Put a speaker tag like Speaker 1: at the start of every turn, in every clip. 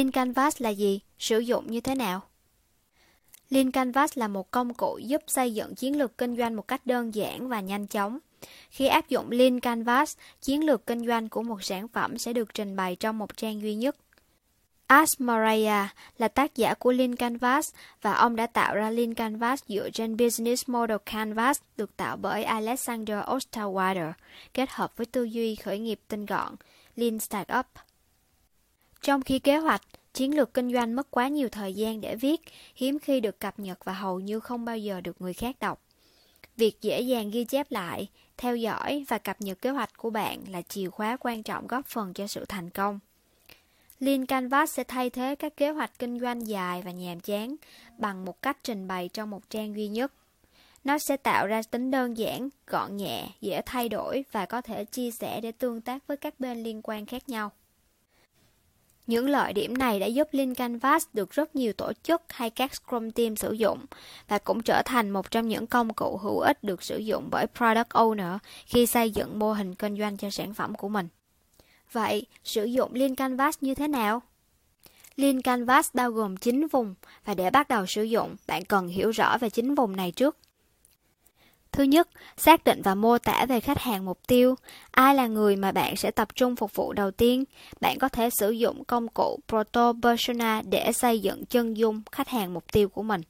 Speaker 1: Lean Canvas là gì? Sử dụng như thế nào? Lean Canvas là một công cụ giúp xây dựng chiến lược kinh doanh một cách đơn giản và nhanh chóng. Khi áp dụng Lean Canvas, chiến lược kinh doanh của một sản phẩm sẽ được trình bày trong một trang duy nhất. Ash là tác giả của Lean Canvas và ông đã tạo ra Lean Canvas dựa trên Business Model Canvas được tạo bởi Alexander Osterwalder, kết hợp với tư duy khởi nghiệp tinh gọn, Lean Startup. Trong khi kế hoạch, chiến lược kinh doanh mất quá nhiều thời gian để viết, hiếm khi được cập nhật và hầu như không bao giờ được người khác đọc. Việc dễ dàng ghi chép lại, theo dõi và cập nhật kế hoạch của bạn là chìa khóa quan trọng góp phần cho sự thành công. Lean Canvas sẽ thay thế các kế hoạch kinh doanh dài và nhàm chán bằng một cách trình bày trong một trang duy nhất. Nó sẽ tạo ra tính đơn giản, gọn nhẹ, dễ thay đổi và có thể chia sẻ để tương tác với các bên liên quan khác nhau. Những lợi điểm này đã giúp Lean Canvas được rất nhiều tổ chức hay các Scrum Team sử dụng và cũng trở thành một trong những công cụ hữu ích được sử dụng bởi Product Owner khi xây dựng mô hình kinh doanh cho sản phẩm của mình. Vậy, sử dụng Lean Canvas như thế nào? Lean Canvas bao gồm 9 vùng và để bắt đầu sử dụng, bạn cần hiểu rõ về 9 vùng này trước. Thứ nhất, xác định và mô tả về khách hàng mục tiêu. Ai là người mà bạn sẽ tập trung phục vụ đầu tiên? Bạn có thể sử dụng công cụ Proto Persona để xây dựng chân dung khách hàng mục tiêu của mình.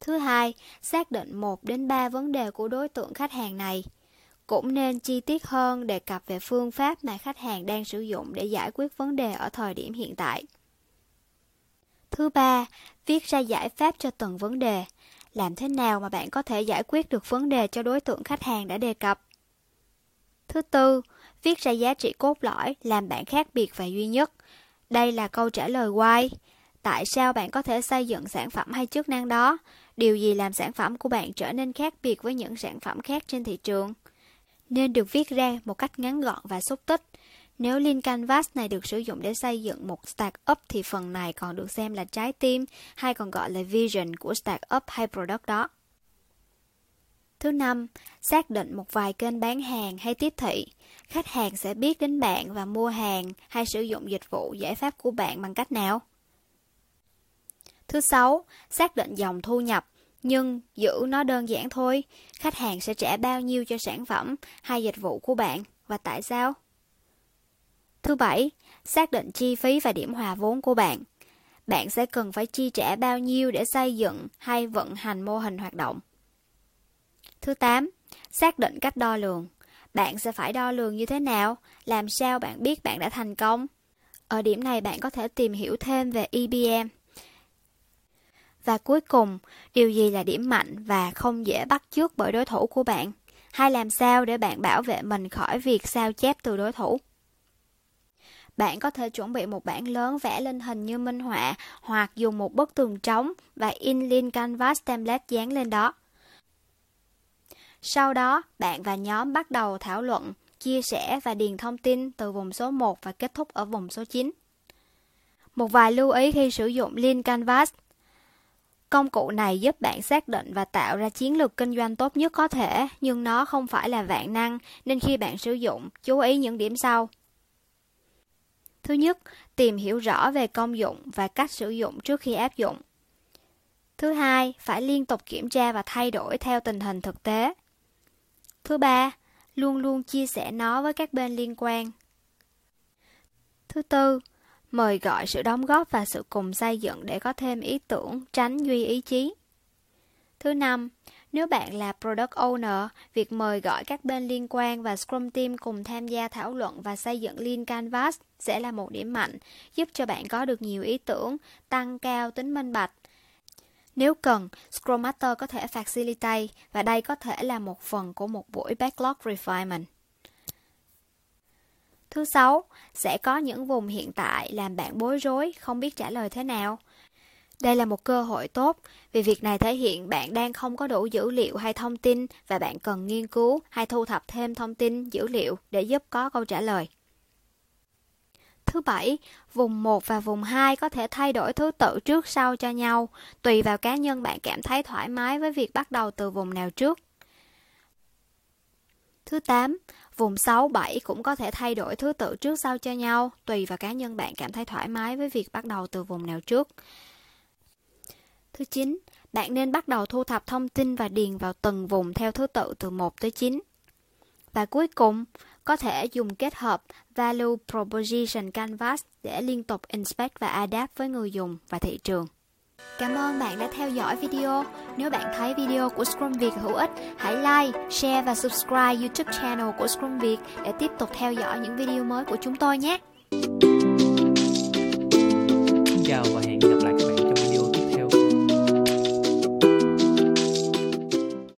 Speaker 1: Thứ hai, xác định 1 đến 3 vấn đề của đối tượng khách hàng này. Cũng nên chi tiết hơn đề cập về phương pháp mà khách hàng đang sử dụng để giải quyết vấn đề ở thời điểm hiện tại. Thứ ba, viết ra giải pháp cho từng vấn đề. Làm thế nào mà bạn có thể giải quyết được vấn đề cho đối tượng khách hàng đã đề cập? Thứ tư, viết ra giá trị cốt lõi làm bạn khác biệt và duy nhất. Đây là câu trả lời why. Tại sao bạn có thể xây dựng sản phẩm hay chức năng đó? Điều gì làm sản phẩm của bạn trở nên khác biệt với những sản phẩm khác trên thị trường? Nên được viết ra một cách ngắn gọn và xúc tích. Nếu Lean Canvas này được sử dụng để xây dựng một startup thì phần này còn được xem là trái tim hay còn gọi là vision của startup hay product đó. Thứ năm, xác định một vài kênh bán hàng hay tiếp thị. Khách hàng sẽ biết đến bạn và mua hàng hay sử dụng dịch vụ giải pháp của bạn bằng cách nào? Thứ sáu, xác định dòng thu nhập, nhưng giữ nó đơn giản thôi. Khách hàng sẽ trả bao nhiêu cho sản phẩm hay dịch vụ của bạn và tại sao? Thứ bảy, xác định chi phí và điểm hòa vốn của bạn. Bạn sẽ cần phải chi trả bao nhiêu để xây dựng hay vận hành mô hình hoạt động. Thứ 8. Xác định cách đo lường. Bạn sẽ phải đo lường như thế nào? Làm sao bạn biết bạn đã thành công? Ở điểm này bạn có thể tìm hiểu thêm về EBM. Và cuối cùng, điều gì là điểm mạnh và không dễ bắt chước bởi đối thủ của bạn? Hay làm sao để bạn bảo vệ mình khỏi việc sao chép từ đối thủ? Bạn có thể chuẩn bị một bảng lớn vẽ lên hình như minh họa hoặc dùng một bức tường trống và in lên canvas template dán lên đó. Sau đó, bạn và nhóm bắt đầu thảo luận, chia sẻ và điền thông tin từ vùng số 1 và kết thúc ở vùng số 9. Một vài lưu ý khi sử dụng Lean Canvas. Công cụ này giúp bạn xác định và tạo ra chiến lược kinh doanh tốt nhất có thể, nhưng nó không phải là vạn năng, nên khi bạn sử dụng, chú ý những điểm sau. Thứ nhất, tìm hiểu rõ về công dụng và cách sử dụng trước khi áp dụng. Thứ hai, phải liên tục kiểm tra và thay đổi theo tình hình thực tế. Thứ ba, luôn luôn chia sẻ nó với các bên liên quan. Thứ tư, mời gọi sự đóng góp và sự cùng xây dựng để có thêm ý tưởng, tránh duy ý chí. Thứ năm, nếu bạn là Product Owner, việc mời gọi các bên liên quan và Scrum Team cùng tham gia thảo luận và xây dựng Lean Canvas sẽ là một điểm mạnh, giúp cho bạn có được nhiều ý tưởng, tăng cao tính minh bạch. Nếu cần, Scrum Master có thể facilitate và đây có thể là một phần của một buổi backlog refinement. Thứ sáu, sẽ có những vùng hiện tại làm bạn bối rối, không biết trả lời thế nào. Đây là một cơ hội tốt vì việc này thể hiện bạn đang không có đủ dữ liệu hay thông tin và bạn cần nghiên cứu hay thu thập thêm thông tin, dữ liệu để giúp có câu trả lời. Thứ bảy, vùng 1 và vùng 2 có thể thay đổi thứ tự trước sau cho nhau, tùy vào cá nhân bạn cảm thấy thoải mái với việc bắt đầu từ vùng nào trước. Thứ 8, vùng 6, 7 cũng có thể thay đổi thứ tự trước sau cho nhau, tùy vào cá nhân bạn cảm thấy thoải mái với việc bắt đầu từ vùng nào trước. Thứ 9, bạn nên bắt đầu thu thập thông tin và điền vào từng vùng theo thứ tự từ 1 tới 9. Và cuối cùng, có thể dùng kết hợp Value Proposition Canvas để liên tục inspect và adapt với người dùng và thị trường. Cảm ơn bạn đã theo dõi video. Nếu bạn thấy video của Scrum Việt hữu ích, hãy like, share và subscribe YouTube channel của Scrum Việt để tiếp tục theo dõi những video mới của chúng tôi nhé.
Speaker 2: Xin chào và hẹn gặp lại các bạn